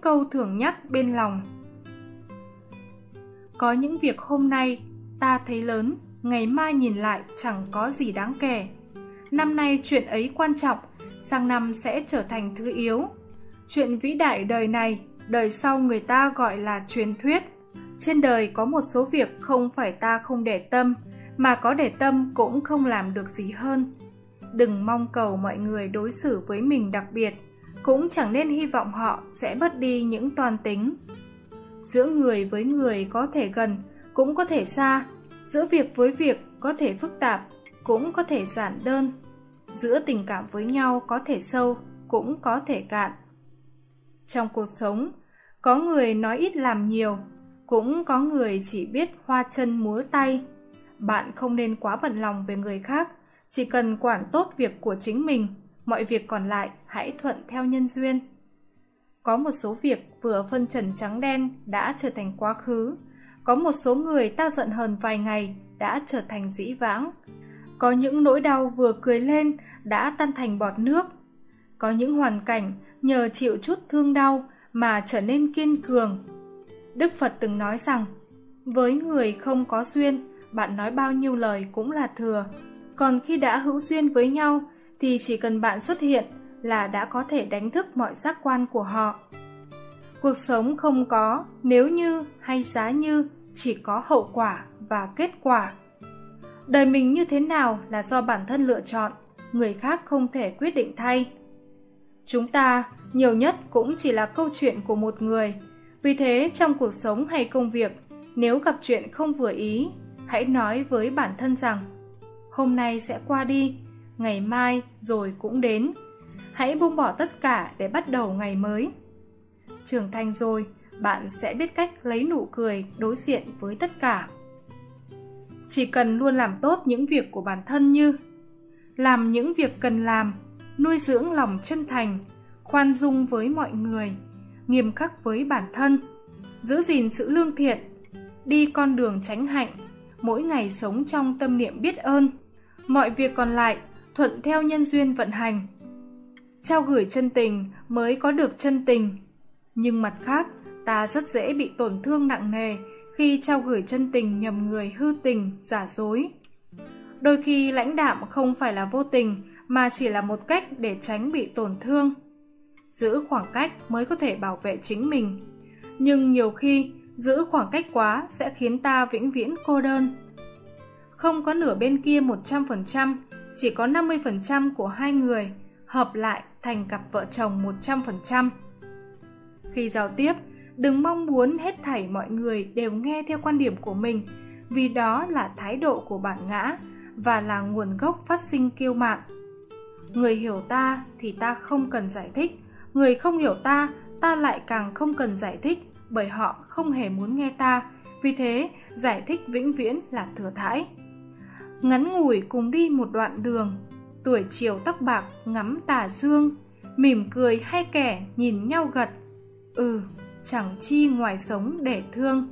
những câu thường nhắc bên lòng. Có những việc hôm nay ta thấy lớn, ngày mai nhìn lại chẳng có gì đáng kể. Năm nay chuyện ấy quan trọng, sang năm sẽ trở thành thứ yếu. Chuyện vĩ đại đời này, đời sau người ta gọi là truyền thuyết. Trên đời có một số việc không phải ta không để tâm, mà có để tâm cũng không làm được gì hơn. Đừng mong cầu mọi người đối xử với mình đặc biệt cũng chẳng nên hy vọng họ sẽ bớt đi những toàn tính. Giữa người với người có thể gần, cũng có thể xa. Giữa việc với việc có thể phức tạp, cũng có thể giản đơn. Giữa tình cảm với nhau có thể sâu, cũng có thể cạn. Trong cuộc sống, có người nói ít làm nhiều, cũng có người chỉ biết hoa chân múa tay. Bạn không nên quá bận lòng về người khác, chỉ cần quản tốt việc của chính mình mọi việc còn lại hãy thuận theo nhân duyên. Có một số việc vừa phân trần trắng đen đã trở thành quá khứ. Có một số người ta giận hờn vài ngày đã trở thành dĩ vãng. Có những nỗi đau vừa cười lên đã tan thành bọt nước. Có những hoàn cảnh nhờ chịu chút thương đau mà trở nên kiên cường. Đức phật từng nói rằng, với người không có duyên, bạn nói bao nhiêu lời cũng là thừa. Còn khi đã hữu duyên với nhau thì chỉ cần bạn xuất hiện là đã có thể đánh thức mọi giác quan của họ. Cuộc sống không có, nếu như hay giá như, chỉ có hậu quả và kết quả. Đời mình như thế nào là do bản thân lựa chọn, người khác không thể quyết định thay. Chúng ta nhiều nhất cũng chỉ là câu chuyện của một người. Vì thế trong cuộc sống hay công việc, nếu gặp chuyện không vừa ý, hãy nói với bản thân rằng, hôm nay sẽ qua đi ngày mai rồi cũng đến. Hãy buông bỏ tất cả để bắt đầu ngày mới. Trưởng thành rồi, bạn sẽ biết cách lấy nụ cười đối diện với tất cả. Chỉ cần luôn làm tốt những việc của bản thân như làm những việc cần làm, nuôi dưỡng lòng chân thành, khoan dung với mọi người, nghiêm khắc với bản thân, giữ gìn sự lương thiện, đi con đường tránh hạnh, mỗi ngày sống trong tâm niệm biết ơn. Mọi việc còn lại thuận theo nhân duyên vận hành. Trao gửi chân tình mới có được chân tình. Nhưng mặt khác, ta rất dễ bị tổn thương nặng nề khi trao gửi chân tình nhầm người hư tình, giả dối. Đôi khi lãnh đạm không phải là vô tình, mà chỉ là một cách để tránh bị tổn thương. Giữ khoảng cách mới có thể bảo vệ chính mình. Nhưng nhiều khi, giữ khoảng cách quá sẽ khiến ta vĩnh viễn cô đơn. Không có nửa bên kia một trăm phần trăm chỉ có năm mươi phần trăm của hai người hợp lại thành cặp vợ chồng một trăm phần trăm. Khi giao tiếp, đừng mong muốn hết thảy mọi người đều nghe theo quan điểm của mình, vì đó là thái độ của bản ngã và là nguồn gốc phát sinh kiêu mạn. Người hiểu ta thì ta không cần giải thích, người không hiểu ta ta lại càng không cần giải thích bởi họ không hề muốn nghe ta, vì thế giải thích vĩnh viễn là thừa thãi ngắn ngủi cùng đi một đoạn đường. Tuổi chiều tóc bạc ngắm tà dương, mỉm cười hai kẻ nhìn nhau gật. Ừ chẳng chi ngoài sống để thương.